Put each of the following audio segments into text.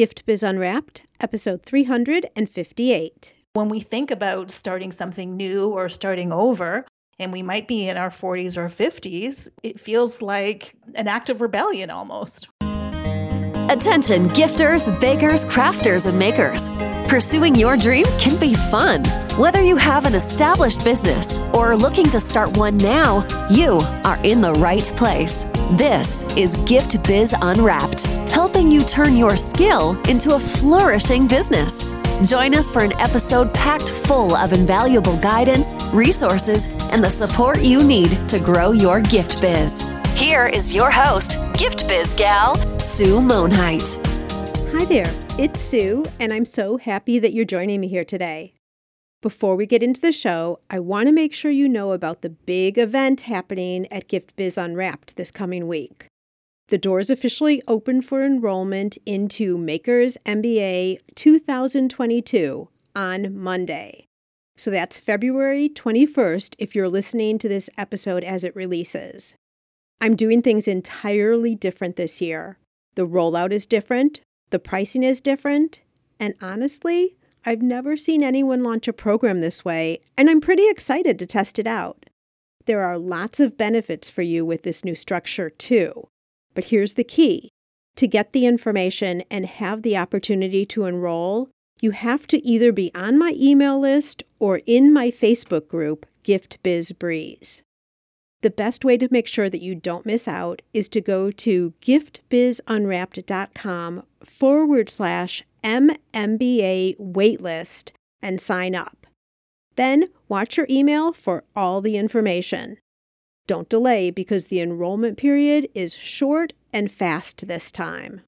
Gift Biz Unwrapped, episode 358. When we think about starting something new or starting over, and we might be in our 40s or 50s, it feels like an act of rebellion almost. Attention, gifters, bakers, crafters, and makers. Pursuing your dream can be fun. Whether you have an established business or are looking to start one now, you are in the right place. This is Gift Biz Unwrapped, helping you turn your skill into a flourishing business. Join us for an episode packed full of invaluable guidance, resources, and the support you need to grow your gift biz. Here is your host, Gift Biz Gal, Sue Monheit. Hi there, it's Sue, and I'm so happy that you're joining me here today. Before we get into the show, I want to make sure you know about the big event happening at Gift Biz Unwrapped this coming week. The doors officially open for enrollment into Makers MBA 2022 on Monday. So that's February 21st if you're listening to this episode as it releases. I'm doing things entirely different this year. The rollout is different, the pricing is different, and honestly, I've never seen anyone launch a program this way, and I'm pretty excited to test it out. There are lots of benefits for you with this new structure, too. But here's the key to get the information and have the opportunity to enroll, you have to either be on my email list or in my Facebook group, Gift Biz Breeze. The best way to make sure that you don't miss out is to go to giftbizunwrapped.com forward slash MMBA waitlist and sign up. Then watch your email for all the information. Don't delay because the enrollment period is short and fast this time.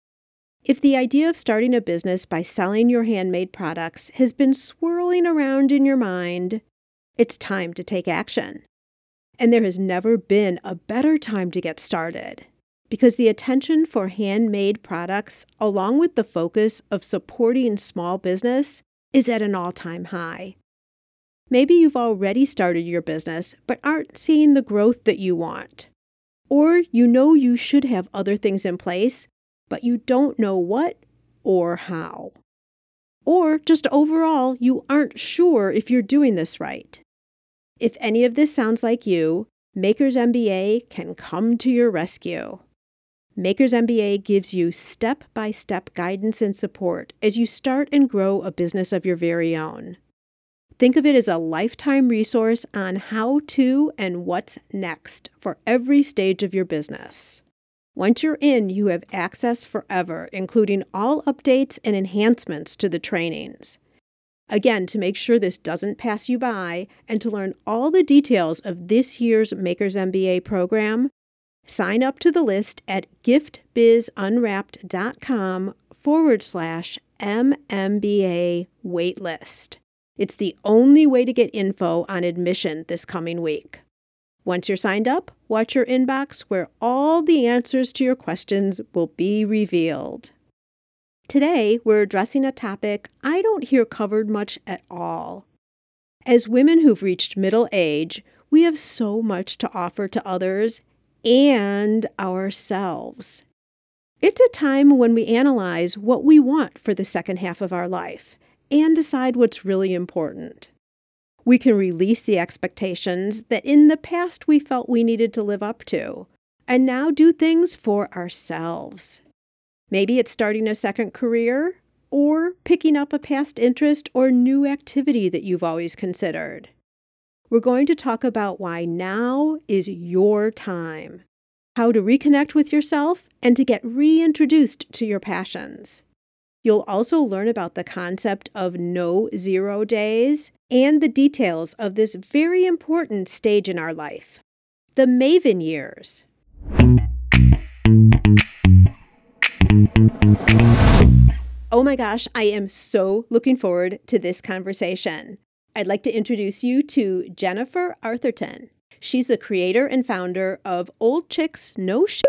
If the idea of starting a business by selling your handmade products has been swirling around in your mind, it's time to take action. And there has never been a better time to get started because the attention for handmade products, along with the focus of supporting small business, is at an all time high. Maybe you've already started your business but aren't seeing the growth that you want. Or you know you should have other things in place, but you don't know what or how. Or just overall, you aren't sure if you're doing this right. If any of this sounds like you, Makers MBA can come to your rescue. Makers MBA gives you step by step guidance and support as you start and grow a business of your very own. Think of it as a lifetime resource on how to and what's next for every stage of your business. Once you're in, you have access forever, including all updates and enhancements to the trainings. Again, to make sure this doesn't pass you by and to learn all the details of this year's Makers MBA program, sign up to the list at giftbizunwrapped.com forward slash MMBA waitlist. It's the only way to get info on admission this coming week. Once you're signed up, watch your inbox where all the answers to your questions will be revealed. Today, we're addressing a topic I don't hear covered much at all. As women who've reached middle age, we have so much to offer to others and ourselves. It's a time when we analyze what we want for the second half of our life and decide what's really important. We can release the expectations that in the past we felt we needed to live up to, and now do things for ourselves. Maybe it's starting a second career, or picking up a past interest or new activity that you've always considered. We're going to talk about why now is your time, how to reconnect with yourself, and to get reintroduced to your passions. You'll also learn about the concept of no zero days and the details of this very important stage in our life the Maven years. Oh my gosh, I am so looking forward to this conversation. I'd like to introduce you to Jennifer Arthurton. She's the creator and founder of Old Chicks Know Shit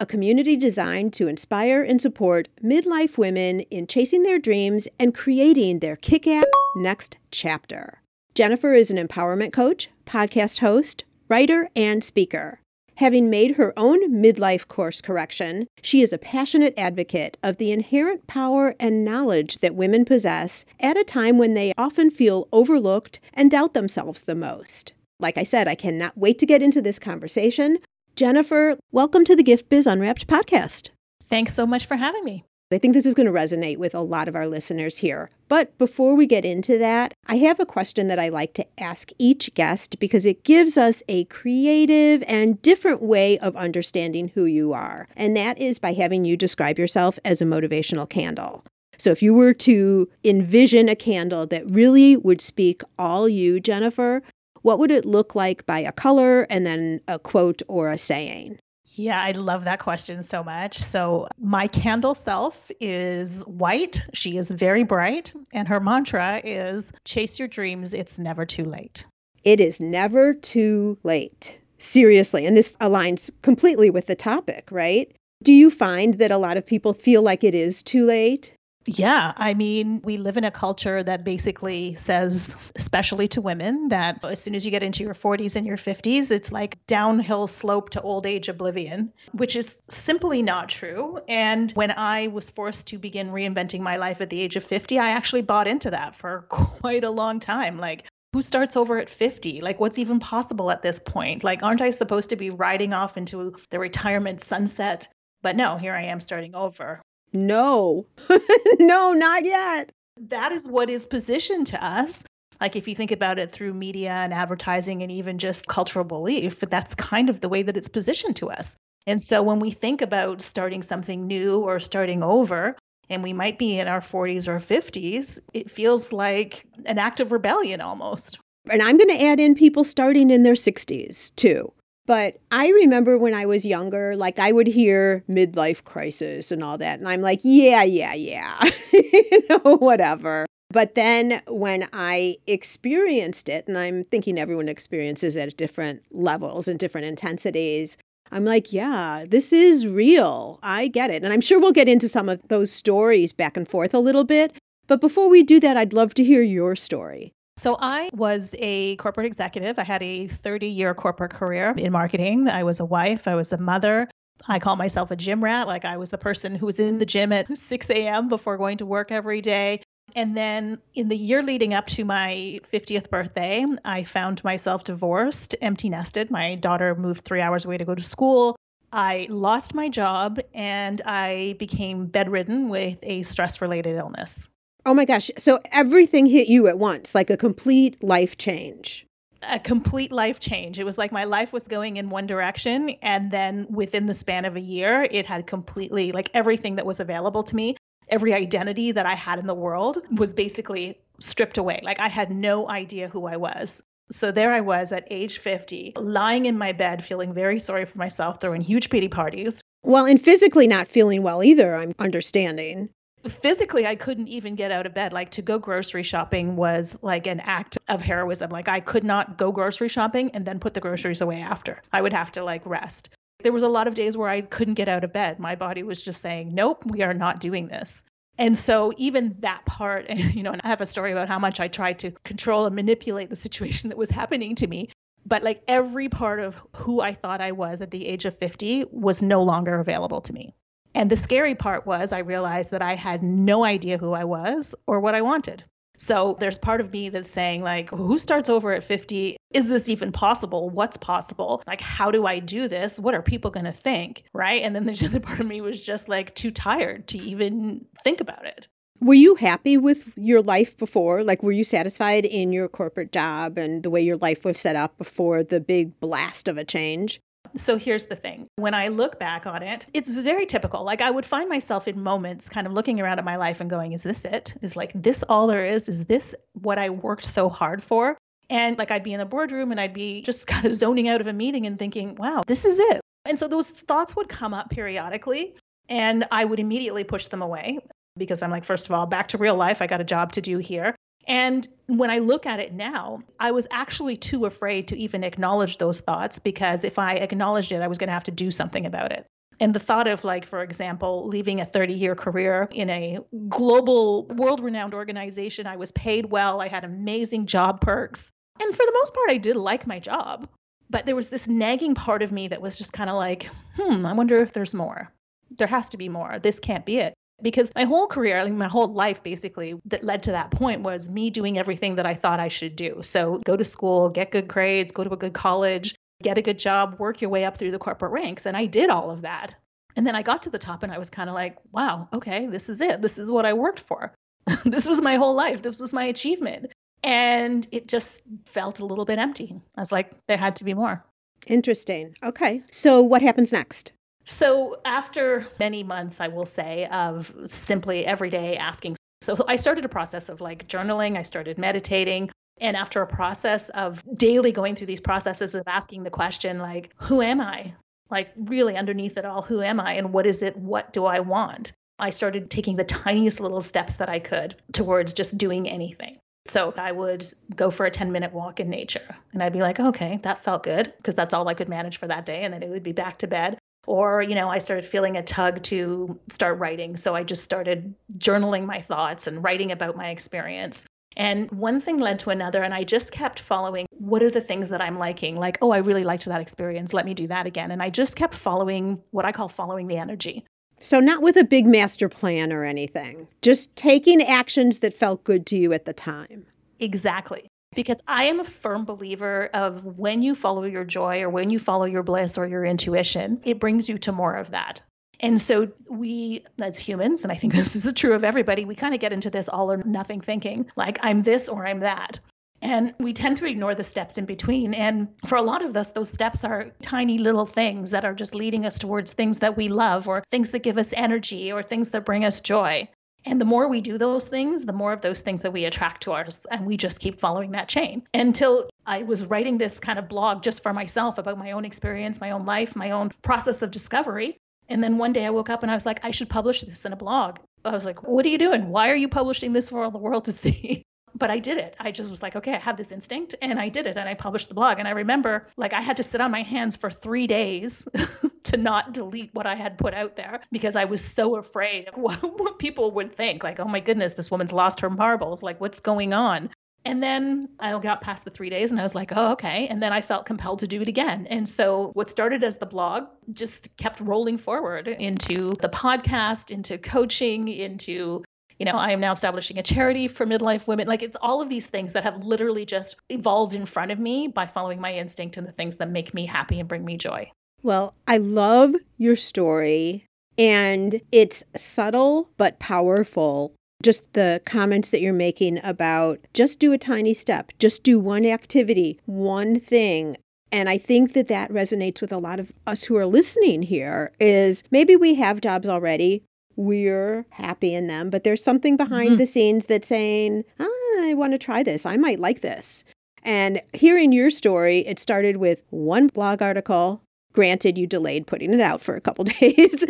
a community designed to inspire and support midlife women in chasing their dreams and creating their kick ass next chapter. Jennifer is an empowerment coach, podcast host, writer, and speaker. Having made her own midlife course correction, she is a passionate advocate of the inherent power and knowledge that women possess at a time when they often feel overlooked and doubt themselves the most. Like I said, I cannot wait to get into this conversation. Jennifer, welcome to the Gift Biz Unwrapped podcast. Thanks so much for having me. I think this is going to resonate with a lot of our listeners here. But before we get into that, I have a question that I like to ask each guest because it gives us a creative and different way of understanding who you are. And that is by having you describe yourself as a motivational candle. So if you were to envision a candle that really would speak all you, Jennifer, what would it look like by a color and then a quote or a saying? Yeah, I love that question so much. So, my candle self is white. She is very bright. And her mantra is chase your dreams. It's never too late. It is never too late. Seriously. And this aligns completely with the topic, right? Do you find that a lot of people feel like it is too late? Yeah, I mean, we live in a culture that basically says, especially to women, that as soon as you get into your 40s and your 50s, it's like downhill slope to old age oblivion, which is simply not true. And when I was forced to begin reinventing my life at the age of 50, I actually bought into that for quite a long time. Like, who starts over at 50? Like, what's even possible at this point? Like, aren't I supposed to be riding off into the retirement sunset? But no, here I am starting over. No, no, not yet. That is what is positioned to us. Like, if you think about it through media and advertising and even just cultural belief, that's kind of the way that it's positioned to us. And so when we think about starting something new or starting over, and we might be in our 40s or 50s, it feels like an act of rebellion almost. And I'm going to add in people starting in their 60s too. But I remember when I was younger, like I would hear midlife crisis and all that. And I'm like, yeah, yeah, yeah, you know, whatever. But then when I experienced it, and I'm thinking everyone experiences it at different levels and different intensities, I'm like, yeah, this is real. I get it. And I'm sure we'll get into some of those stories back and forth a little bit. But before we do that, I'd love to hear your story. So I was a corporate executive. I had a 30 year corporate career in marketing. I was a wife, I was a mother. I call myself a gym rat. Like I was the person who was in the gym at 6 a.m. before going to work every day. And then in the year leading up to my 50th birthday, I found myself divorced, empty nested. My daughter moved three hours away to go to school. I lost my job and I became bedridden with a stress related illness. Oh my gosh. So everything hit you at once, like a complete life change. A complete life change. It was like my life was going in one direction. And then within the span of a year, it had completely, like everything that was available to me, every identity that I had in the world was basically stripped away. Like I had no idea who I was. So there I was at age 50, lying in my bed, feeling very sorry for myself, throwing huge pity parties. Well, and physically not feeling well either, I'm understanding physically i couldn't even get out of bed. Like to go grocery shopping was like an act of heroism. Like i could not go grocery shopping and then put the groceries away after. I would have to like rest. There was a lot of days where i couldn't get out of bed. My body was just saying nope we are not doing this. And so even that part and you know and i have a story about how much i tried to control and manipulate the situation that was happening to me. But like every part of who i thought i was at the age of 50 was no longer available to me and the scary part was I realized that I had no idea who I was or what I wanted. So there's part of me that's saying, like, who starts over at 50? Is this even possible? What's possible? Like, how do I do this? What are people going to think? Right. And then the other part of me was just like too tired to even think about it. Were you happy with your life before? Like, were you satisfied in your corporate job and the way your life was set up before the big blast of a change? So here's the thing. When I look back on it, it's very typical. Like I would find myself in moments kind of looking around at my life and going, is this it? Is like this all there is? Is this what I worked so hard for? And like I'd be in the boardroom and I'd be just kind of zoning out of a meeting and thinking, wow, this is it. And so those thoughts would come up periodically and I would immediately push them away because I'm like, first of all, back to real life. I got a job to do here. And when I look at it now, I was actually too afraid to even acknowledge those thoughts because if I acknowledged it, I was going to have to do something about it. And the thought of, like, for example, leaving a 30 year career in a global, world renowned organization, I was paid well, I had amazing job perks. And for the most part, I did like my job. But there was this nagging part of me that was just kind of like, hmm, I wonder if there's more. There has to be more. This can't be it. Because my whole career, like my whole life basically that led to that point was me doing everything that I thought I should do. So go to school, get good grades, go to a good college, get a good job, work your way up through the corporate ranks. And I did all of that. And then I got to the top and I was kind of like, wow, okay, this is it. This is what I worked for. this was my whole life. This was my achievement. And it just felt a little bit empty. I was like, there had to be more. Interesting. Okay. So what happens next? So, after many months, I will say, of simply every day asking. So, I started a process of like journaling, I started meditating. And after a process of daily going through these processes of asking the question, like, who am I? Like, really underneath it all, who am I? And what is it? What do I want? I started taking the tiniest little steps that I could towards just doing anything. So I would go for a 10 minute walk in nature and I'd be like, okay, that felt good because that's all I could manage for that day. And then it would be back to bed. Or, you know, I started feeling a tug to start writing. So I just started journaling my thoughts and writing about my experience. And one thing led to another, and I just kept following what are the things that I'm liking? Like, oh, I really liked that experience. Let me do that again. And I just kept following what I call following the energy. So, not with a big master plan or anything, just taking actions that felt good to you at the time. Exactly. Because I am a firm believer of when you follow your joy or when you follow your bliss or your intuition, it brings you to more of that. And so we, as humans, and I think this is true of everybody, we kind of get into this all or nothing thinking, like I'm this or I'm that. And we tend to ignore the steps in between. And for a lot of us, those steps are tiny little things that are just leading us towards things that we love or things that give us energy or things that bring us joy. And the more we do those things, the more of those things that we attract to us. And we just keep following that chain until I was writing this kind of blog just for myself about my own experience, my own life, my own process of discovery. And then one day I woke up and I was like, I should publish this in a blog. I was like, what are you doing? Why are you publishing this for all the world to see? But I did it. I just was like, okay, I have this instinct and I did it and I published the blog. And I remember like I had to sit on my hands for three days to not delete what I had put out there because I was so afraid of what, what people would think. Like, oh my goodness, this woman's lost her marbles. Like, what's going on? And then I got past the three days and I was like, oh, okay. And then I felt compelled to do it again. And so what started as the blog just kept rolling forward into the podcast, into coaching, into you know, I am now establishing a charity for midlife women. Like it's all of these things that have literally just evolved in front of me by following my instinct and the things that make me happy and bring me joy. Well, I love your story and it's subtle but powerful just the comments that you're making about just do a tiny step, just do one activity, one thing. And I think that that resonates with a lot of us who are listening here is maybe we have jobs already. We're happy in them, but there's something behind mm-hmm. the scenes that's saying, ah, I want to try this. I might like this. And hearing your story, it started with one blog article. Granted, you delayed putting it out for a couple days,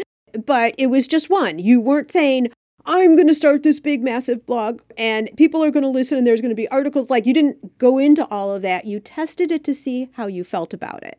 but it was just one. You weren't saying, I'm going to start this big, massive blog and people are going to listen and there's going to be articles. Like you didn't go into all of that. You tested it to see how you felt about it.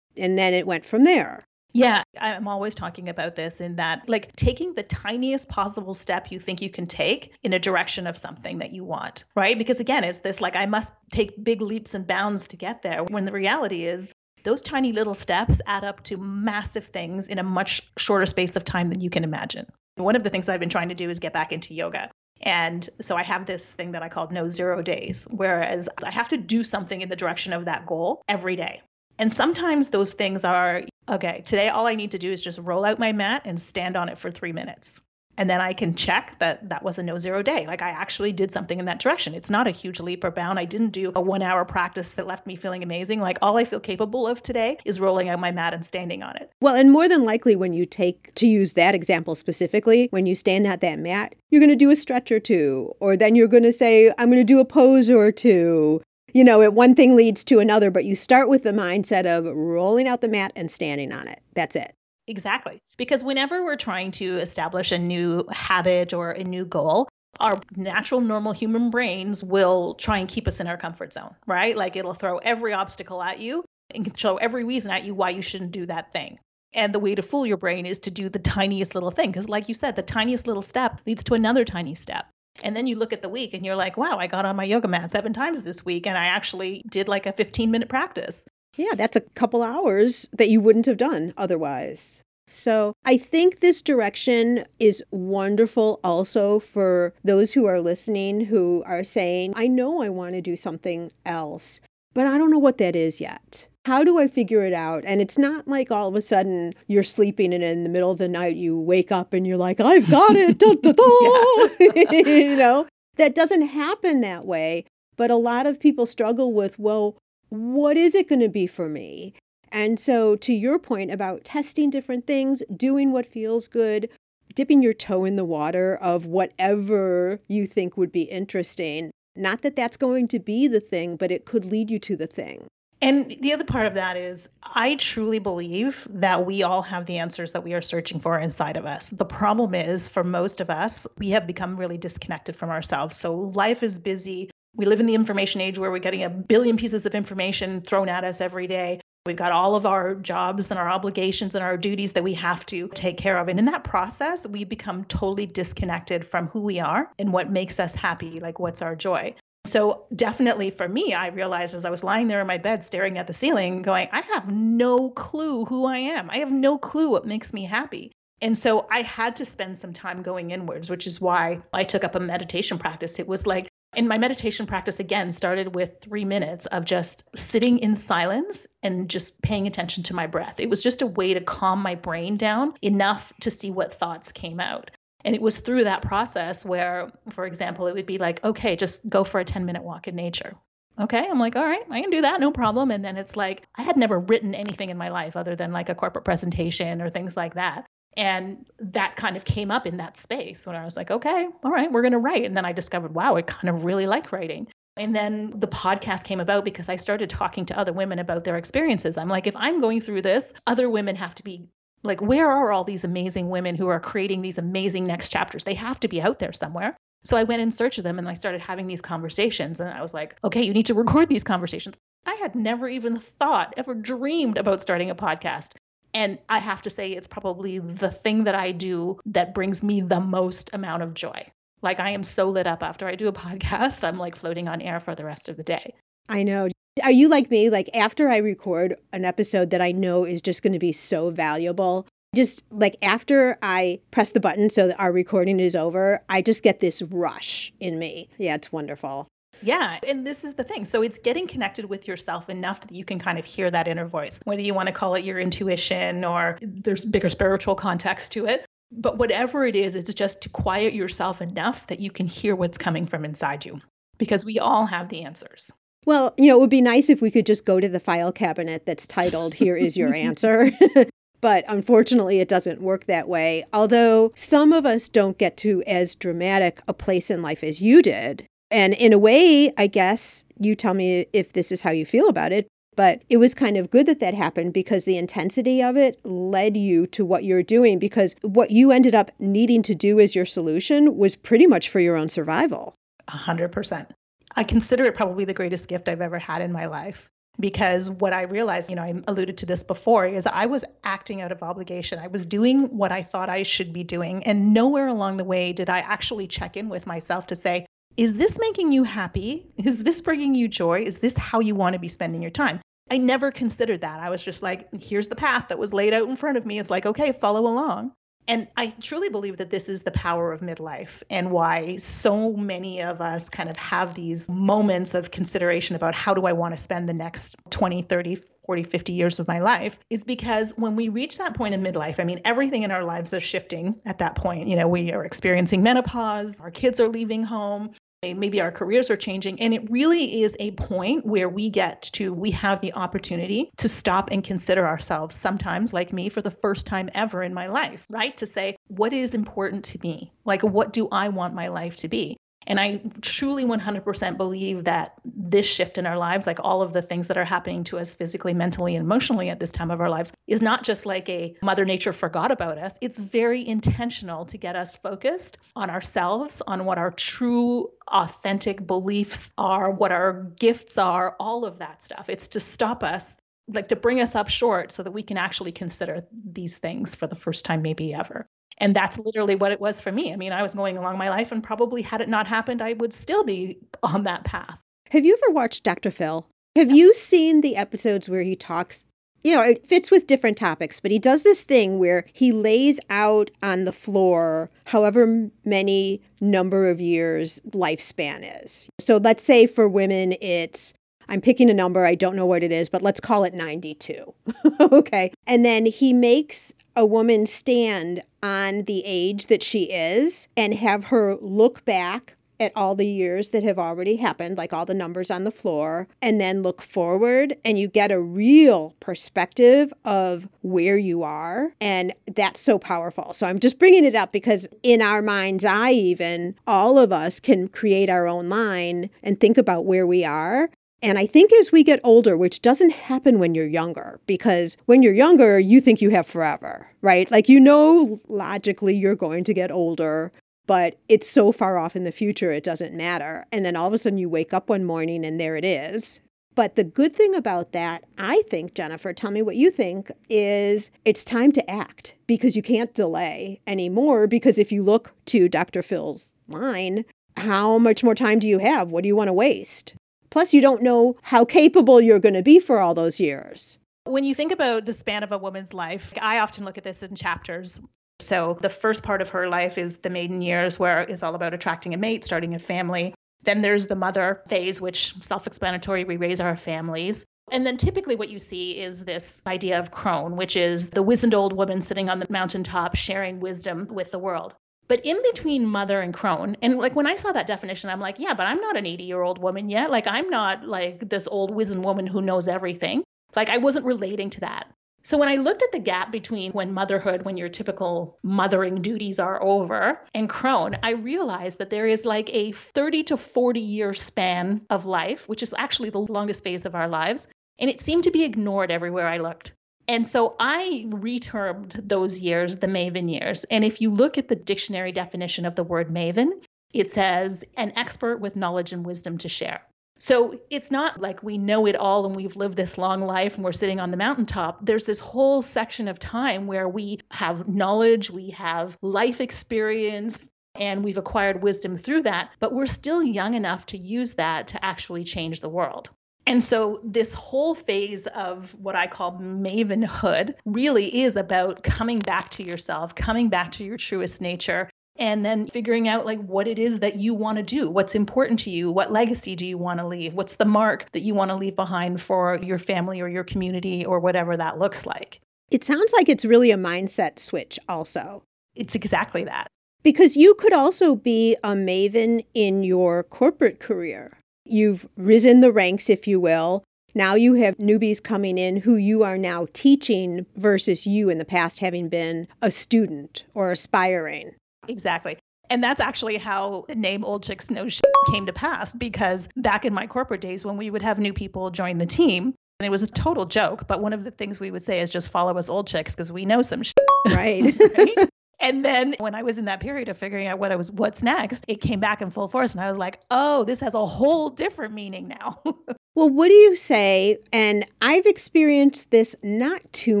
And then it went from there. Yeah, I'm always talking about this in that, like, taking the tiniest possible step you think you can take in a direction of something that you want, right? Because again, it's this like, I must take big leaps and bounds to get there, when the reality is those tiny little steps add up to massive things in a much shorter space of time than you can imagine. One of the things I've been trying to do is get back into yoga. And so I have this thing that I call no zero days, whereas I have to do something in the direction of that goal every day. And sometimes those things are okay, today all I need to do is just roll out my mat and stand on it for three minutes and then I can check that that was a no zero day. Like I actually did something in that direction. It's not a huge leap or bound. I didn't do a one hour practice that left me feeling amazing. Like all I feel capable of today is rolling out my mat and standing on it. Well, and more than likely, when you take, to use that example specifically, when you stand at that mat, you're going to do a stretch or two, or then you're going to say, I'm going to do a pose or two. You know, it, one thing leads to another, but you start with the mindset of rolling out the mat and standing on it. That's it. Exactly. Because whenever we're trying to establish a new habit or a new goal, our natural, normal human brains will try and keep us in our comfort zone, right? Like it'll throw every obstacle at you and show every reason at you why you shouldn't do that thing. And the way to fool your brain is to do the tiniest little thing. Because, like you said, the tiniest little step leads to another tiny step. And then you look at the week and you're like, wow, I got on my yoga mat seven times this week and I actually did like a 15 minute practice. Yeah, that's a couple hours that you wouldn't have done otherwise. So I think this direction is wonderful also for those who are listening who are saying, I know I want to do something else, but I don't know what that is yet. How do I figure it out? And it's not like all of a sudden you're sleeping and in the middle of the night you wake up and you're like, I've got it. da, da, da. you know, that doesn't happen that way. But a lot of people struggle with, well, what is it going to be for me? And so, to your point about testing different things, doing what feels good, dipping your toe in the water of whatever you think would be interesting, not that that's going to be the thing, but it could lead you to the thing. And the other part of that is, I truly believe that we all have the answers that we are searching for inside of us. The problem is, for most of us, we have become really disconnected from ourselves. So life is busy. We live in the information age where we're getting a billion pieces of information thrown at us every day. We've got all of our jobs and our obligations and our duties that we have to take care of. And in that process, we become totally disconnected from who we are and what makes us happy, like what's our joy. So, definitely for me, I realized as I was lying there in my bed staring at the ceiling, going, I have no clue who I am. I have no clue what makes me happy. And so I had to spend some time going inwards, which is why I took up a meditation practice. It was like and my meditation practice again started with three minutes of just sitting in silence and just paying attention to my breath. It was just a way to calm my brain down enough to see what thoughts came out. And it was through that process where, for example, it would be like, okay, just go for a 10 minute walk in nature. Okay. I'm like, all right, I can do that, no problem. And then it's like, I had never written anything in my life other than like a corporate presentation or things like that. And that kind of came up in that space when I was like, okay, all right, we're going to write. And then I discovered, wow, I kind of really like writing. And then the podcast came about because I started talking to other women about their experiences. I'm like, if I'm going through this, other women have to be like, where are all these amazing women who are creating these amazing next chapters? They have to be out there somewhere. So I went in search of them and I started having these conversations. And I was like, okay, you need to record these conversations. I had never even thought, ever dreamed about starting a podcast. And I have to say, it's probably the thing that I do that brings me the most amount of joy. Like, I am so lit up after I do a podcast, I'm like floating on air for the rest of the day. I know. Are you like me? Like, after I record an episode that I know is just going to be so valuable, just like after I press the button so that our recording is over, I just get this rush in me. Yeah, it's wonderful. Yeah. And this is the thing. So it's getting connected with yourself enough that you can kind of hear that inner voice, whether you want to call it your intuition or there's bigger spiritual context to it. But whatever it is, it's just to quiet yourself enough that you can hear what's coming from inside you because we all have the answers. Well, you know, it would be nice if we could just go to the file cabinet that's titled, Here is Your Answer. but unfortunately, it doesn't work that way. Although some of us don't get to as dramatic a place in life as you did. And in a way, I guess you tell me if this is how you feel about it, but it was kind of good that that happened because the intensity of it led you to what you're doing because what you ended up needing to do as your solution was pretty much for your own survival. A hundred percent. I consider it probably the greatest gift I've ever had in my life because what I realized, you know, I alluded to this before, is I was acting out of obligation. I was doing what I thought I should be doing. And nowhere along the way did I actually check in with myself to say, is this making you happy? Is this bringing you joy? Is this how you want to be spending your time? I never considered that. I was just like, here's the path that was laid out in front of me. It's like, okay, follow along. And I truly believe that this is the power of midlife and why so many of us kind of have these moments of consideration about how do I want to spend the next 20, 30, 40, 50 years of my life is because when we reach that point in midlife, I mean, everything in our lives is shifting at that point. You know, we are experiencing menopause, our kids are leaving home, maybe our careers are changing and it really is a point where we get to we have the opportunity to stop and consider ourselves sometimes like me for the first time ever in my life right? To say what is important to me? Like what do i want my life to be and I truly 100% believe that this shift in our lives, like all of the things that are happening to us physically, mentally, and emotionally at this time of our lives, is not just like a Mother Nature forgot about us. It's very intentional to get us focused on ourselves, on what our true, authentic beliefs are, what our gifts are, all of that stuff. It's to stop us like to bring us up short so that we can actually consider these things for the first time maybe ever and that's literally what it was for me. I mean, I was going along my life, and probably had it not happened, I would still be on that path. Have you ever watched Dr. Phil? Have you seen the episodes where he talks? You know, it fits with different topics, but he does this thing where he lays out on the floor however many number of years lifespan is. So let's say for women, it's I'm picking a number, I don't know what it is, but let's call it 92. okay. And then he makes a woman stand on the age that she is and have her look back at all the years that have already happened, like all the numbers on the floor, and then look forward, and you get a real perspective of where you are. And that's so powerful. So I'm just bringing it up because in our mind's eye, even all of us can create our own line and think about where we are. And I think as we get older, which doesn't happen when you're younger, because when you're younger, you think you have forever, right? Like you know logically you're going to get older, but it's so far off in the future, it doesn't matter. And then all of a sudden you wake up one morning and there it is. But the good thing about that, I think, Jennifer, tell me what you think, is it's time to act because you can't delay anymore. Because if you look to Dr. Phil's line, how much more time do you have? What do you want to waste? Plus, you don't know how capable you're going to be for all those years. When you think about the span of a woman's life, I often look at this in chapters. So, the first part of her life is the maiden years, where it's all about attracting a mate, starting a family. Then there's the mother phase, which self explanatory, we raise our families. And then typically what you see is this idea of crone, which is the wizened old woman sitting on the mountaintop sharing wisdom with the world. But in between mother and crone, and like when I saw that definition, I'm like, yeah, but I'm not an 80 year old woman yet. Like I'm not like this old wizened woman who knows everything. Like I wasn't relating to that. So when I looked at the gap between when motherhood, when your typical mothering duties are over, and crone, I realized that there is like a 30 to 40 year span of life, which is actually the longest phase of our lives. And it seemed to be ignored everywhere I looked. And so I retermed those years the maven years. And if you look at the dictionary definition of the word maven, it says an expert with knowledge and wisdom to share. So it's not like we know it all and we've lived this long life and we're sitting on the mountaintop. There's this whole section of time where we have knowledge, we have life experience, and we've acquired wisdom through that, but we're still young enough to use that to actually change the world. And so, this whole phase of what I call mavenhood really is about coming back to yourself, coming back to your truest nature, and then figuring out like what it is that you want to do, what's important to you, what legacy do you want to leave, what's the mark that you want to leave behind for your family or your community or whatever that looks like. It sounds like it's really a mindset switch, also. It's exactly that. Because you could also be a maven in your corporate career. You've risen the ranks, if you will. Now you have newbies coming in who you are now teaching versus you in the past having been a student or aspiring. Exactly. And that's actually how the name Old Chicks Know Shit came to pass because back in my corporate days when we would have new people join the team, and it was a total joke, but one of the things we would say is just follow us old chicks because we know some shit. Right. right? And then when I was in that period of figuring out what I was what's next, it came back in full force and I was like, "Oh, this has a whole different meaning now." well, what do you say? And I've experienced this not too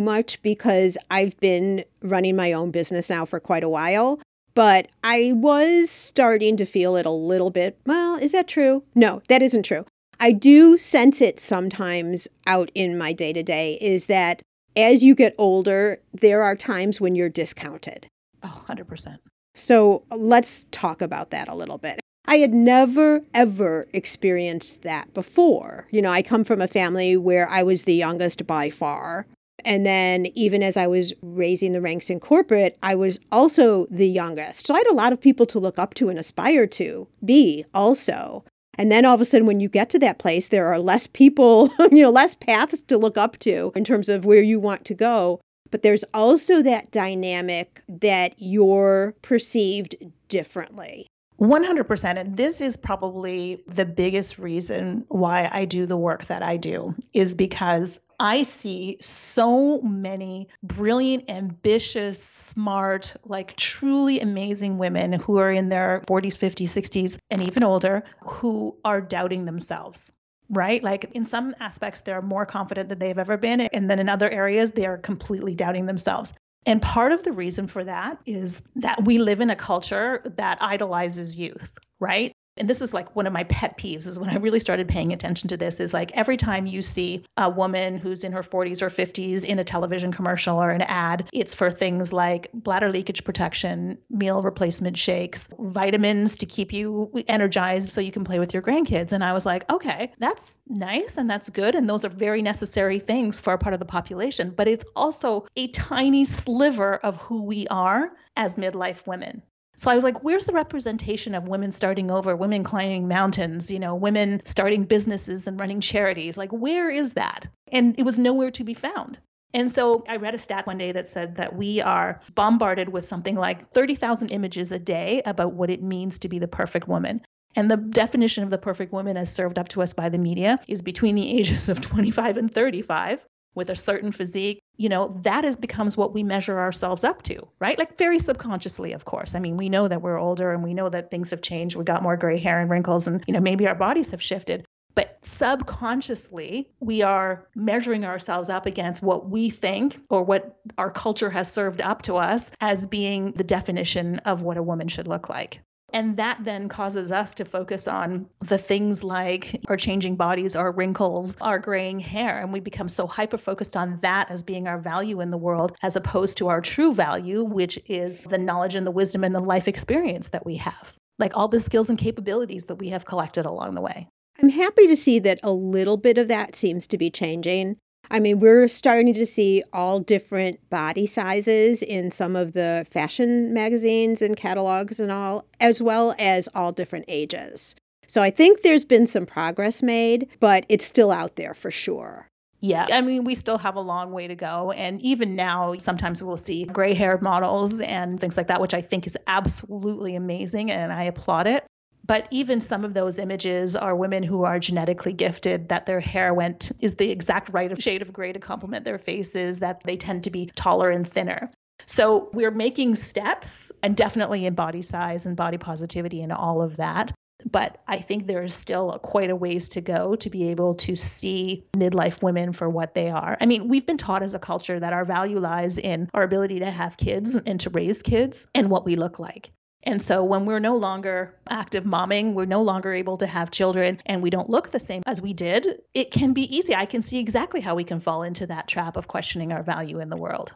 much because I've been running my own business now for quite a while, but I was starting to feel it a little bit. Well, is that true? No, that isn't true. I do sense it sometimes out in my day to day is that as you get older, there are times when you're discounted. Oh, 100%. So let's talk about that a little bit. I had never, ever experienced that before. You know, I come from a family where I was the youngest by far. And then, even as I was raising the ranks in corporate, I was also the youngest. So I had a lot of people to look up to and aspire to be also. And then all of a sudden, when you get to that place, there are less people, you know, less paths to look up to in terms of where you want to go. But there's also that dynamic that you're perceived differently. 100%. And this is probably the biggest reason why I do the work that I do, is because I see so many brilliant, ambitious, smart, like truly amazing women who are in their 40s, 50s, 60s, and even older who are doubting themselves right? Like in some aspects, they're more confident than they've ever been. And then in other areas, they are completely doubting themselves. And part of the reason for that is that we live in a culture that idolizes youth, right? And this is like one of my pet peeves is when I really started paying attention to this is like every time you see a woman who's in her 40s or 50s in a television commercial or an ad, it's for things like bladder leakage protection, meal replacement shakes, vitamins to keep you energized so you can play with your grandkids. And I was like, okay, that's nice and that's good. And those are very necessary things for a part of the population. But it's also a tiny sliver of who we are as midlife women. So I was like, where's the representation of women starting over, women climbing mountains, you know, women starting businesses and running charities? Like, where is that? And it was nowhere to be found. And so I read a stat one day that said that we are bombarded with something like 30,000 images a day about what it means to be the perfect woman. And the definition of the perfect woman as served up to us by the media is between the ages of 25 and 35 with a certain physique, you know, that is becomes what we measure ourselves up to, right? Like very subconsciously, of course. I mean, we know that we're older and we know that things have changed. We got more gray hair and wrinkles and, you know, maybe our bodies have shifted. But subconsciously, we are measuring ourselves up against what we think or what our culture has served up to us as being the definition of what a woman should look like. And that then causes us to focus on the things like our changing bodies, our wrinkles, our graying hair. And we become so hyper focused on that as being our value in the world, as opposed to our true value, which is the knowledge and the wisdom and the life experience that we have, like all the skills and capabilities that we have collected along the way. I'm happy to see that a little bit of that seems to be changing. I mean, we're starting to see all different body sizes in some of the fashion magazines and catalogs and all, as well as all different ages. So I think there's been some progress made, but it's still out there for sure. Yeah, I mean, we still have a long way to go. And even now, sometimes we'll see gray haired models and things like that, which I think is absolutely amazing and I applaud it. But even some of those images are women who are genetically gifted, that their hair went is the exact right shade of gray to complement their faces, that they tend to be taller and thinner. So we're making steps and definitely in body size and body positivity and all of that. But I think there's still quite a ways to go to be able to see midlife women for what they are. I mean, we've been taught as a culture that our value lies in our ability to have kids and to raise kids and what we look like. And so when we're no longer active momming, we're no longer able to have children, and we don't look the same as we did, it can be easy. I can see exactly how we can fall into that trap of questioning our value in the world.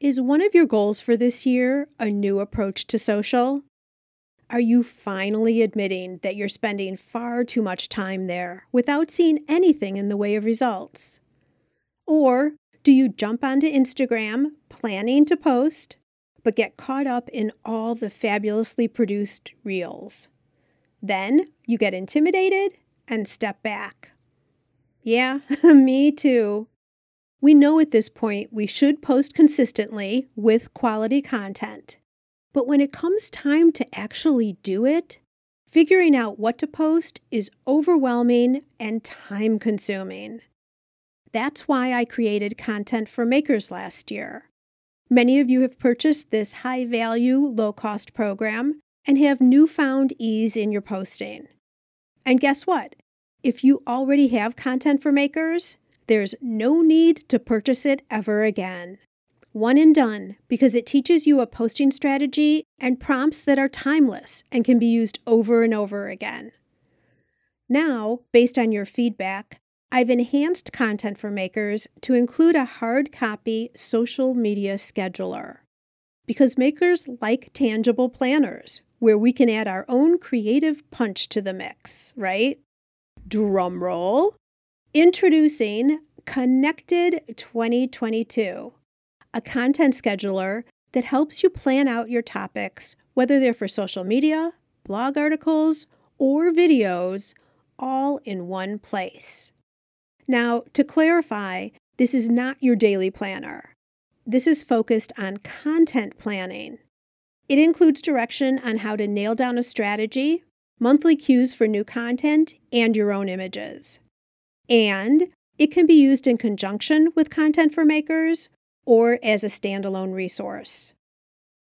Is one of your goals for this year a new approach to social? Are you finally admitting that you're spending far too much time there without seeing anything in the way of results? Or do you jump onto Instagram planning to post, but get caught up in all the fabulously produced reels? Then you get intimidated and step back. Yeah, me too. We know at this point we should post consistently with quality content. But when it comes time to actually do it, figuring out what to post is overwhelming and time consuming. That's why I created Content for Makers last year. Many of you have purchased this high value, low cost program and have newfound ease in your posting. And guess what? If you already have Content for Makers, there's no need to purchase it ever again. One and done because it teaches you a posting strategy and prompts that are timeless and can be used over and over again. Now, based on your feedback, I've enhanced content for makers to include a hard copy social media scheduler. Because makers like tangible planners, where we can add our own creative punch to the mix, right? Drum roll. Introducing Connected 2022, a content scheduler that helps you plan out your topics, whether they're for social media, blog articles, or videos, all in one place. Now, to clarify, this is not your daily planner. This is focused on content planning. It includes direction on how to nail down a strategy, monthly cues for new content, and your own images. And it can be used in conjunction with Content for Makers or as a standalone resource.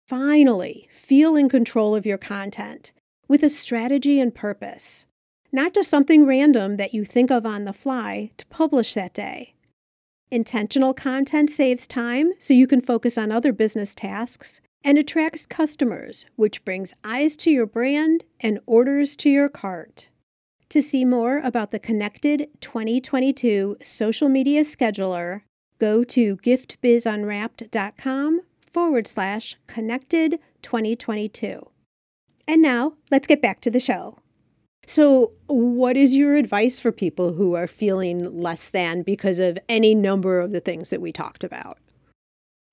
Finally, feel in control of your content with a strategy and purpose not just something random that you think of on the fly to publish that day. Intentional content saves time so you can focus on other business tasks and attracts customers, which brings eyes to your brand and orders to your cart. To see more about the Connected 2022 social media scheduler, go to giftbizunwrapped.com forward slash connected 2022. And now let's get back to the show. So, what is your advice for people who are feeling less than because of any number of the things that we talked about?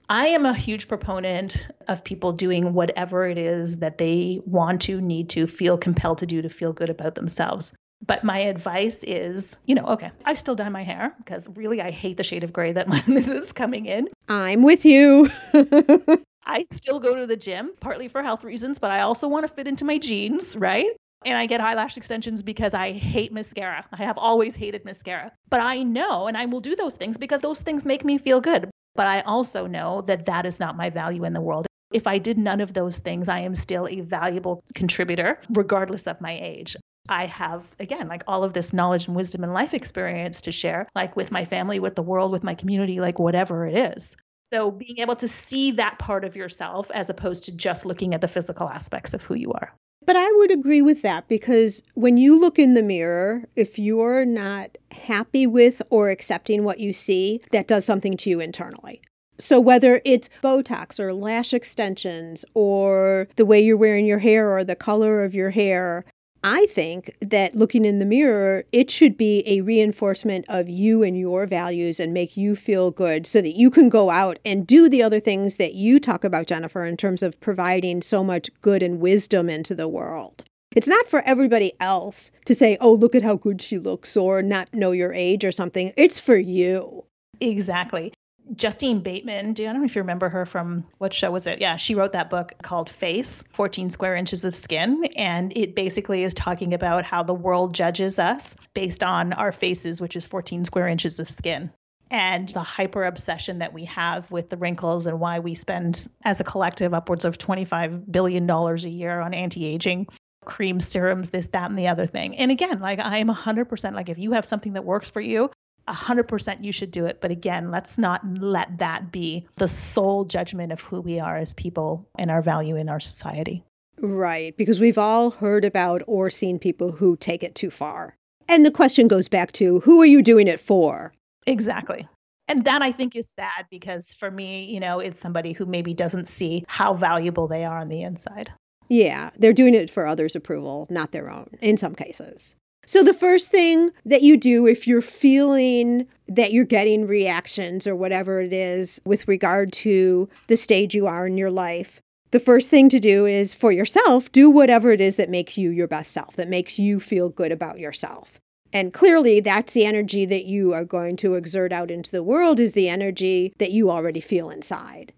I am a huge proponent of people doing whatever it is that they want to, need to, feel compelled to do to feel good about themselves. But my advice is, you know, okay, I still dye my hair because really I hate the shade of gray that mine is coming in. I'm with you. I still go to the gym, partly for health reasons, but I also want to fit into my jeans, right? And I get eyelash extensions because I hate mascara. I have always hated mascara. But I know, and I will do those things because those things make me feel good. But I also know that that is not my value in the world. If I did none of those things, I am still a valuable contributor, regardless of my age. I have, again, like all of this knowledge and wisdom and life experience to share, like with my family, with the world, with my community, like whatever it is. So being able to see that part of yourself as opposed to just looking at the physical aspects of who you are. But I would agree with that because when you look in the mirror, if you're not happy with or accepting what you see, that does something to you internally. So, whether it's Botox or lash extensions or the way you're wearing your hair or the color of your hair, I think that looking in the mirror, it should be a reinforcement of you and your values and make you feel good so that you can go out and do the other things that you talk about, Jennifer, in terms of providing so much good and wisdom into the world. It's not for everybody else to say, oh, look at how good she looks or not know your age or something. It's for you. Exactly. Justine Bateman, do I don't know if you remember her from what show was it? Yeah, she wrote that book called Face 14 Square Inches of Skin. And it basically is talking about how the world judges us based on our faces, which is 14 square inches of skin. And the hyper obsession that we have with the wrinkles and why we spend, as a collective, upwards of $25 billion a year on anti aging cream serums, this, that, and the other thing. And again, like I am 100% like if you have something that works for you, 100% you should do it. But again, let's not let that be the sole judgment of who we are as people and our value in our society. Right, because we've all heard about or seen people who take it too far. And the question goes back to who are you doing it for? Exactly. And that I think is sad because for me, you know, it's somebody who maybe doesn't see how valuable they are on the inside. Yeah, they're doing it for others' approval, not their own in some cases. So, the first thing that you do if you're feeling that you're getting reactions or whatever it is with regard to the stage you are in your life, the first thing to do is for yourself, do whatever it is that makes you your best self, that makes you feel good about yourself. And clearly, that's the energy that you are going to exert out into the world, is the energy that you already feel inside.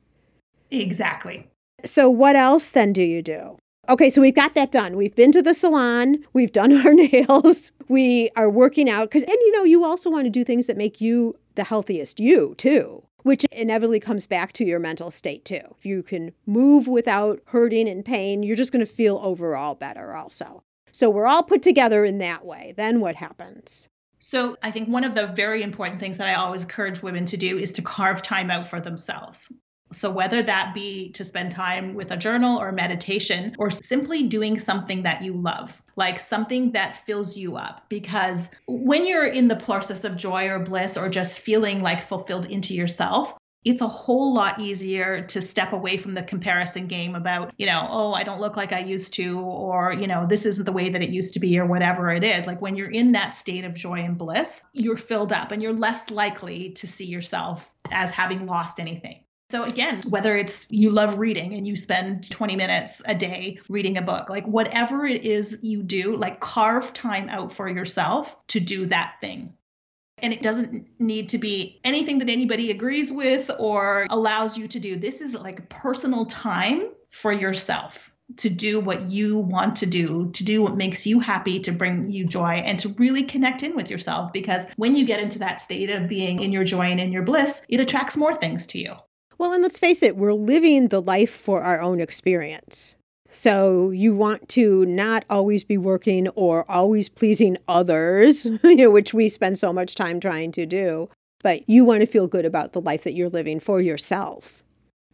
Exactly. So, what else then do you do? Okay, so we've got that done. We've been to the salon, we've done our nails, we are working out. Because, and you know, you also want to do things that make you the healthiest you, too, which inevitably comes back to your mental state, too. If you can move without hurting and pain, you're just going to feel overall better, also. So we're all put together in that way. Then what happens? So, I think one of the very important things that I always encourage women to do is to carve time out for themselves. So, whether that be to spend time with a journal or meditation, or simply doing something that you love, like something that fills you up. Because when you're in the process of joy or bliss or just feeling like fulfilled into yourself, it's a whole lot easier to step away from the comparison game about, you know, oh, I don't look like I used to, or, you know, this isn't the way that it used to be, or whatever it is. Like when you're in that state of joy and bliss, you're filled up and you're less likely to see yourself as having lost anything. So, again, whether it's you love reading and you spend 20 minutes a day reading a book, like whatever it is you do, like carve time out for yourself to do that thing. And it doesn't need to be anything that anybody agrees with or allows you to do. This is like personal time for yourself to do what you want to do, to do what makes you happy, to bring you joy, and to really connect in with yourself. Because when you get into that state of being in your joy and in your bliss, it attracts more things to you. Well, and let's face it, we're living the life for our own experience. So you want to not always be working or always pleasing others, you know, which we spend so much time trying to do, but you want to feel good about the life that you're living for yourself.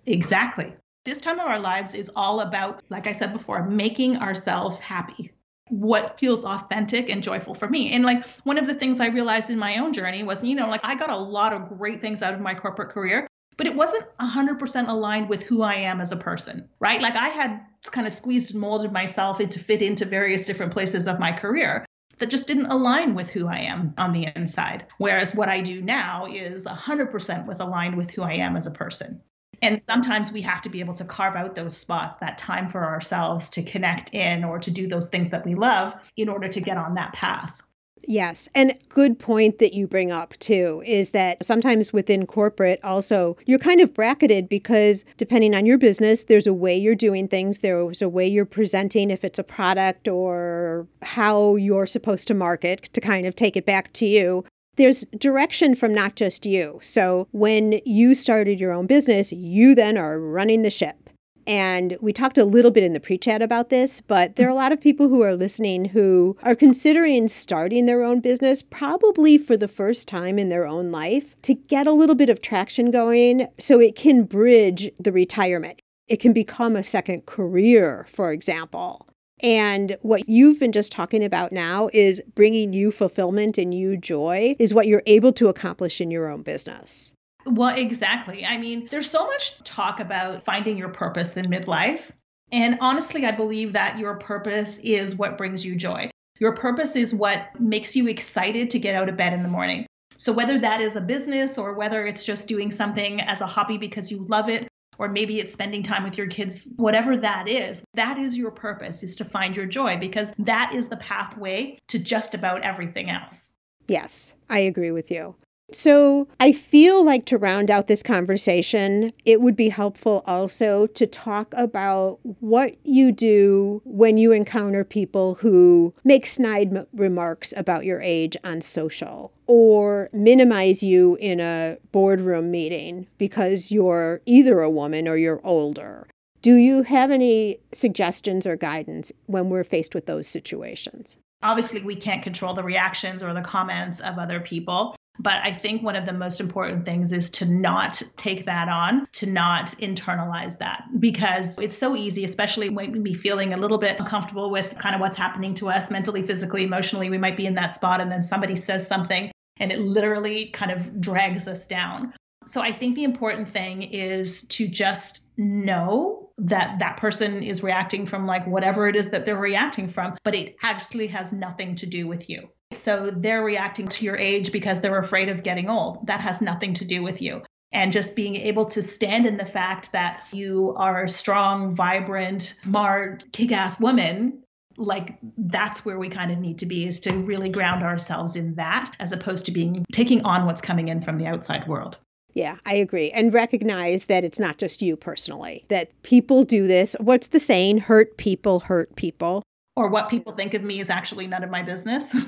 Exactly. This time of our lives is all about, like I said before, making ourselves happy. What feels authentic and joyful for me. And like one of the things I realized in my own journey was, you know, like I got a lot of great things out of my corporate career, but it wasn't 100% aligned with who I am as a person, right? Like I had kind of squeezed and molded myself into fit into various different places of my career that just didn't align with who I am on the inside. Whereas what I do now is 100% with aligned with who I am as a person. And sometimes we have to be able to carve out those spots, that time for ourselves to connect in or to do those things that we love in order to get on that path. Yes. And good point that you bring up too is that sometimes within corporate also you're kind of bracketed because depending on your business, there's a way you're doing things, there's a way you're presenting if it's a product or how you're supposed to market to kind of take it back to you there's direction from not just you. So when you started your own business, you then are running the ship. And we talked a little bit in the pre chat about this, but there are a lot of people who are listening who are considering starting their own business, probably for the first time in their own life, to get a little bit of traction going so it can bridge the retirement. It can become a second career, for example. And what you've been just talking about now is bringing you fulfillment and you joy, is what you're able to accomplish in your own business. Well, exactly. I mean, there's so much talk about finding your purpose in midlife. And honestly, I believe that your purpose is what brings you joy. Your purpose is what makes you excited to get out of bed in the morning. So, whether that is a business or whether it's just doing something as a hobby because you love it, or maybe it's spending time with your kids, whatever that is, that is your purpose, is to find your joy because that is the pathway to just about everything else. Yes, I agree with you. So, I feel like to round out this conversation, it would be helpful also to talk about what you do when you encounter people who make snide remarks about your age on social or minimize you in a boardroom meeting because you're either a woman or you're older. Do you have any suggestions or guidance when we're faced with those situations? Obviously, we can't control the reactions or the comments of other people. But I think one of the most important things is to not take that on, to not internalize that, because it's so easy, especially when we be feeling a little bit uncomfortable with kind of what's happening to us mentally, physically, emotionally. We might be in that spot, and then somebody says something, and it literally kind of drags us down. So I think the important thing is to just know that that person is reacting from like whatever it is that they're reacting from, but it actually has nothing to do with you. So they're reacting to your age because they're afraid of getting old. That has nothing to do with you. And just being able to stand in the fact that you are a strong, vibrant, smart, kick ass woman like that's where we kind of need to be is to really ground ourselves in that as opposed to being taking on what's coming in from the outside world. Yeah, I agree. And recognize that it's not just you personally, that people do this. What's the saying? Hurt people hurt people. Or what people think of me is actually none of my business.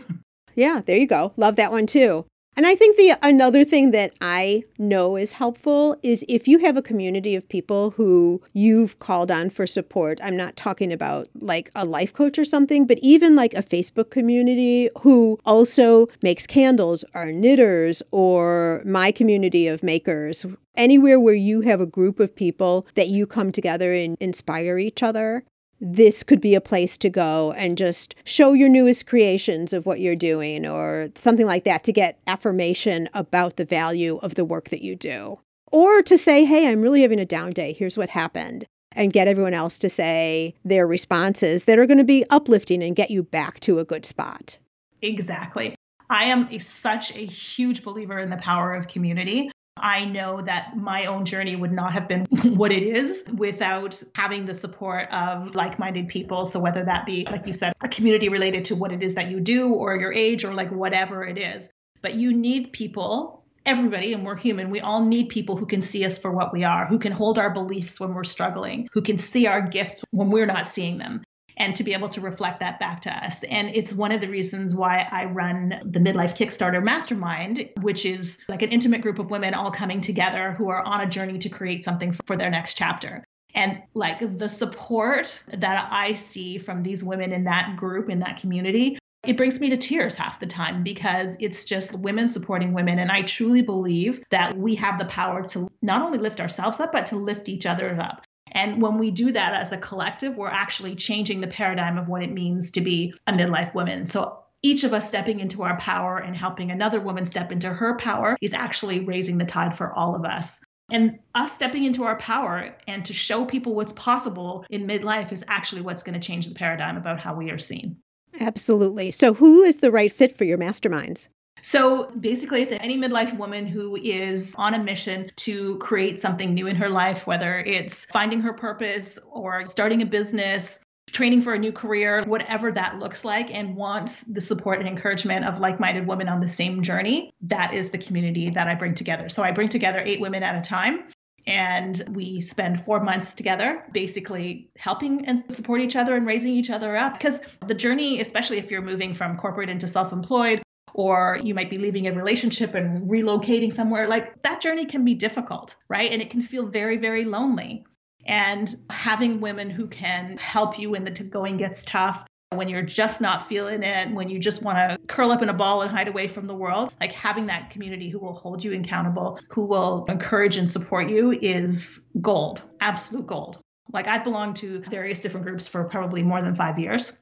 Yeah, there you go. Love that one too. And I think the another thing that I know is helpful is if you have a community of people who you've called on for support. I'm not talking about like a life coach or something, but even like a Facebook community who also makes candles or knitters or my community of makers. Anywhere where you have a group of people that you come together and inspire each other this could be a place to go and just show your newest creations of what you're doing or something like that to get affirmation about the value of the work that you do. Or to say, hey, I'm really having a down day. Here's what happened. And get everyone else to say their responses that are going to be uplifting and get you back to a good spot. Exactly. I am a, such a huge believer in the power of community. I know that my own journey would not have been what it is without having the support of like minded people. So, whether that be, like you said, a community related to what it is that you do or your age or like whatever it is. But you need people, everybody, and we're human, we all need people who can see us for what we are, who can hold our beliefs when we're struggling, who can see our gifts when we're not seeing them and to be able to reflect that back to us. And it's one of the reasons why I run the Midlife Kickstarter Mastermind, which is like an intimate group of women all coming together who are on a journey to create something for their next chapter. And like the support that I see from these women in that group, in that community, it brings me to tears half the time because it's just women supporting women. And I truly believe that we have the power to not only lift ourselves up, but to lift each other up And when we do that as a collective, we're actually changing the paradigm of what it means to be a midlife woman. So each of us stepping into our power and helping another woman step into her power is actually raising the tide for all of us. And us stepping into our power and to show people what's possible in midlife is actually what's going to change the paradigm about how we are seen. Absolutely. So, who is the right fit for your masterminds? So basically, it's any midlife woman who is on a mission to create something new in her life, whether it's finding her purpose or starting a business, training for a new career, whatever that looks like, and wants the support and encouragement of like minded women on the same journey. That is the community that I bring together. So I bring together eight women at a time. And we spend four months together, basically helping and support each other and raising each other up. Because the journey, especially if you're moving from corporate into self employed, or you might be leaving a relationship and relocating somewhere, like that journey can be difficult, right? And it can feel very, very lonely and having women who can help you when the going gets tough when you're just not feeling it, when you just want to curl up in a ball and hide away from the world, like having that community who will hold you accountable, who will encourage and support you is gold, absolute gold. Like I've belonged to various different groups for probably more than five years,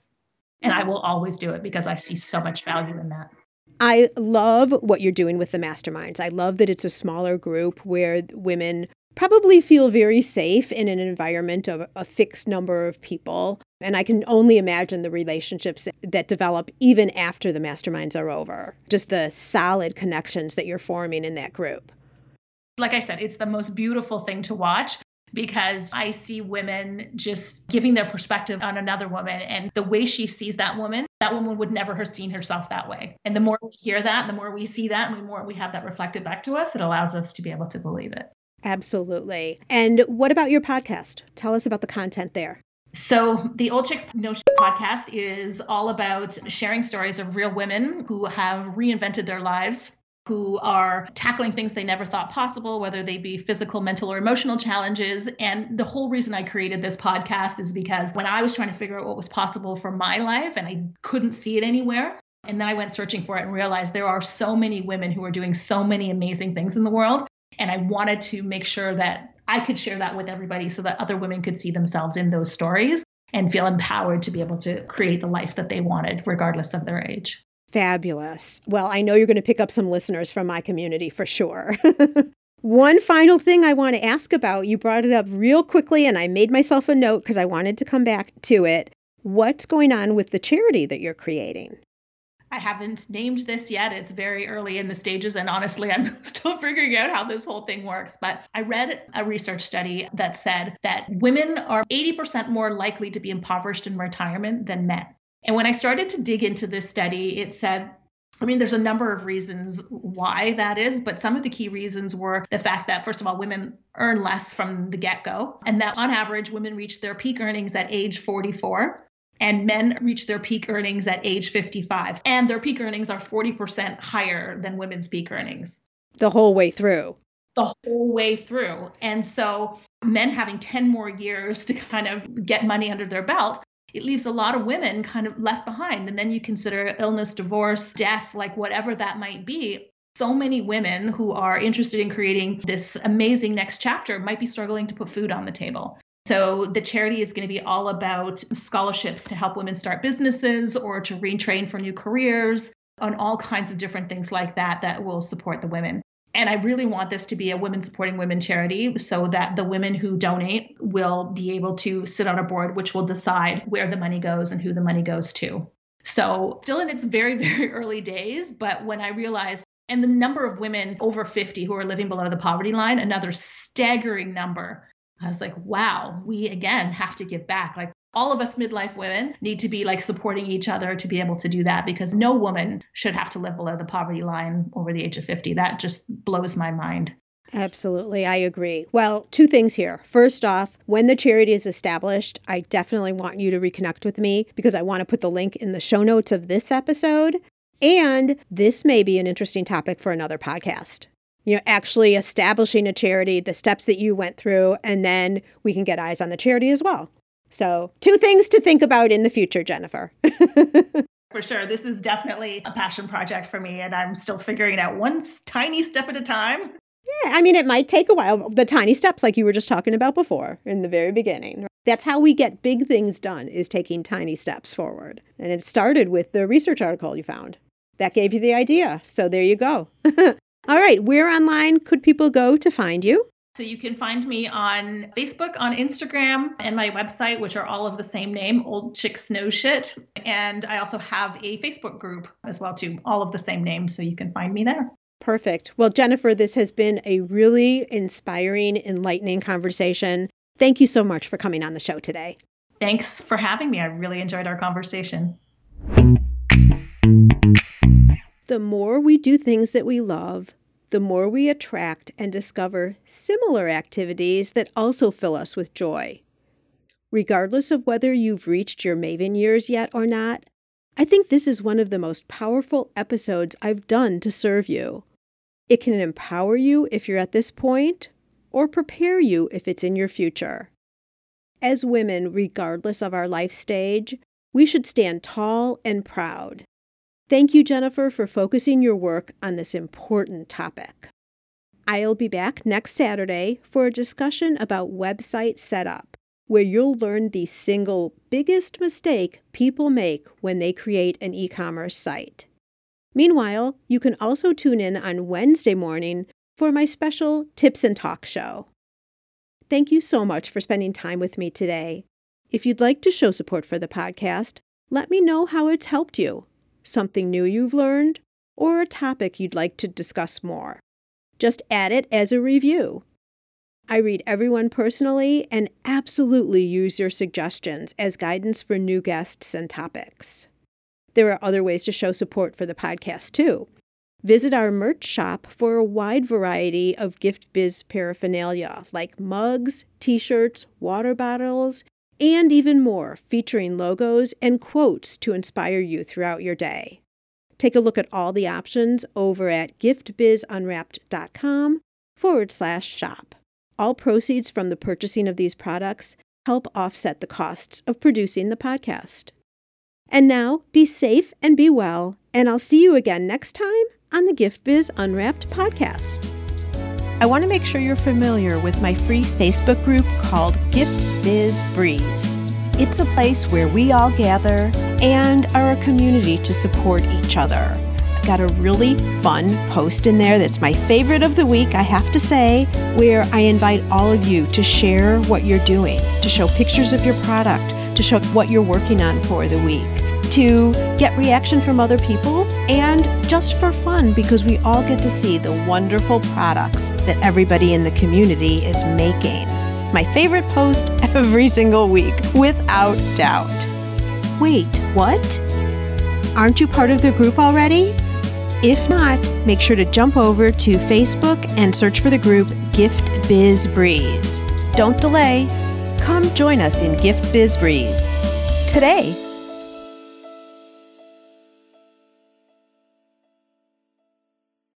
and I will always do it because I see so much value in that. I love what you're doing with the masterminds. I love that it's a smaller group where women probably feel very safe in an environment of a fixed number of people. And I can only imagine the relationships that develop even after the masterminds are over, just the solid connections that you're forming in that group. Like I said, it's the most beautiful thing to watch because I see women just giving their perspective on another woman and the way she sees that woman, that woman would never have seen herself that way. And the more we hear that, the more we see that, and the more we have that reflected back to us, it allows us to be able to believe it. Absolutely. And what about your podcast? Tell us about the content there. So, the Old Chicks Know Shit podcast is all about sharing stories of real women who have reinvented their lives, who are tackling things they never thought possible, whether they be physical, mental, or emotional challenges. And the whole reason I created this podcast is because when I was trying to figure out what was possible for my life and I couldn't see it anywhere, and then I went searching for it and realized there are so many women who are doing so many amazing things in the world. And I wanted to make sure that I could share that with everybody so that other women could see themselves in those stories and feel empowered to be able to create the life that they wanted, regardless of their age. Fabulous. Well, I know you're going to pick up some listeners from my community for sure. One final thing I want to ask about you brought it up real quickly, and I made myself a note because I wanted to come back to it. What's going on with the charity that you're creating? I haven't named this yet. It's very early in the stages. And honestly, I'm still figuring out how this whole thing works. But I read a research study that said that women are 80% more likely to be impoverished in retirement than men. And when I started to dig into this study, it said I mean, there's a number of reasons why that is, but some of the key reasons were the fact that, first of all, women earn less from the get go, and that on average, women reach their peak earnings at age 44 and men reach their peak earnings at age 55 and their peak earnings are 40% higher than women's peak earnings. The whole way through. The whole way through. And so men having 10 more years to kind of get money under their belt it leaves a lot of women kind of left behind. And then you consider illness divorce death like whatever that might be. So many women who are interested in creating this amazing next chapter might be struggling to put food on the table. So the charity is going to be all about scholarships to help women start businesses or to retrain for new careers on all kinds of different things like that that will support the women. And I really want this to be a women supporting women charity so that the women who donate will be able to sit on a board which will decide where the money goes and who the money goes to. So, still in its very, very early days, but when I realized, and the number of women over 50 who are living below the poverty line, another staggering number I was like, wow, we again have to give back. Like all of us midlife women need to be like supporting each other to be able to do that because no woman should have to live below the poverty line over the age of 50. That just blows my mind. Absolutely, I agree. Well, two things here. First off, when the charity is established, I definitely want you to reconnect with me because I want to put the link in the show notes of this episode. And this may be an interesting topic for another podcast you know, actually establishing a charity, the steps that you went through, and then we can get eyes on the charity as well. So, two things to think about in the future, Jennifer. for sure. This is definitely a passion project for me, and I'm still figuring it out one tiny step at a time. Yeah, I mean, it might take a while. The tiny steps, like you were just talking about before in the very beginning. That's how we get big things done, is taking tiny steps forward. And it started with the research article you found. That gave you the idea. So there you go. All right, where online could people go to find you? So you can find me on Facebook, on Instagram, and my website, which are all of the same name, Old Chicks Know Shit. And I also have a Facebook group as well, too, all of the same name. So you can find me there. Perfect. Well, Jennifer, this has been a really inspiring, enlightening conversation. Thank you so much for coming on the show today. Thanks for having me. I really enjoyed our conversation. The more we do things that we love, the more we attract and discover similar activities that also fill us with joy. Regardless of whether you've reached your maven years yet or not, I think this is one of the most powerful episodes I've done to serve you. It can empower you if you're at this point, or prepare you if it's in your future. As women, regardless of our life stage, we should stand tall and proud. Thank you, Jennifer, for focusing your work on this important topic. I'll be back next Saturday for a discussion about website setup, where you'll learn the single biggest mistake people make when they create an e commerce site. Meanwhile, you can also tune in on Wednesday morning for my special Tips and Talk show. Thank you so much for spending time with me today. If you'd like to show support for the podcast, let me know how it's helped you, something new you've learned, or a topic you'd like to discuss more. Just add it as a review. I read everyone personally and absolutely use your suggestions as guidance for new guests and topics. There are other ways to show support for the podcast, too. Visit our merch shop for a wide variety of gift biz paraphernalia like mugs, t shirts, water bottles, and even more, featuring logos and quotes to inspire you throughout your day. Take a look at all the options over at giftbizunwrapped.com forward slash shop. All proceeds from the purchasing of these products help offset the costs of producing the podcast. And now, be safe and be well, and I'll see you again next time on the Gift Biz Unwrapped podcast. I want to make sure you're familiar with my free Facebook group called Gift Biz Breeze. It's a place where we all gather and are a community to support each other. I've got a really fun post in there that's my favorite of the week, I have to say, where I invite all of you to share what you're doing, to show pictures of your product, to show what you're working on for the week to get reaction from other people and just for fun because we all get to see the wonderful products that everybody in the community is making. My favorite post every single week, without doubt. Wait, what? Aren't you part of the group already? If not, make sure to jump over to Facebook and search for the group Gift Biz Breeze. Don't delay. Come join us in Gift Biz Breeze. Today,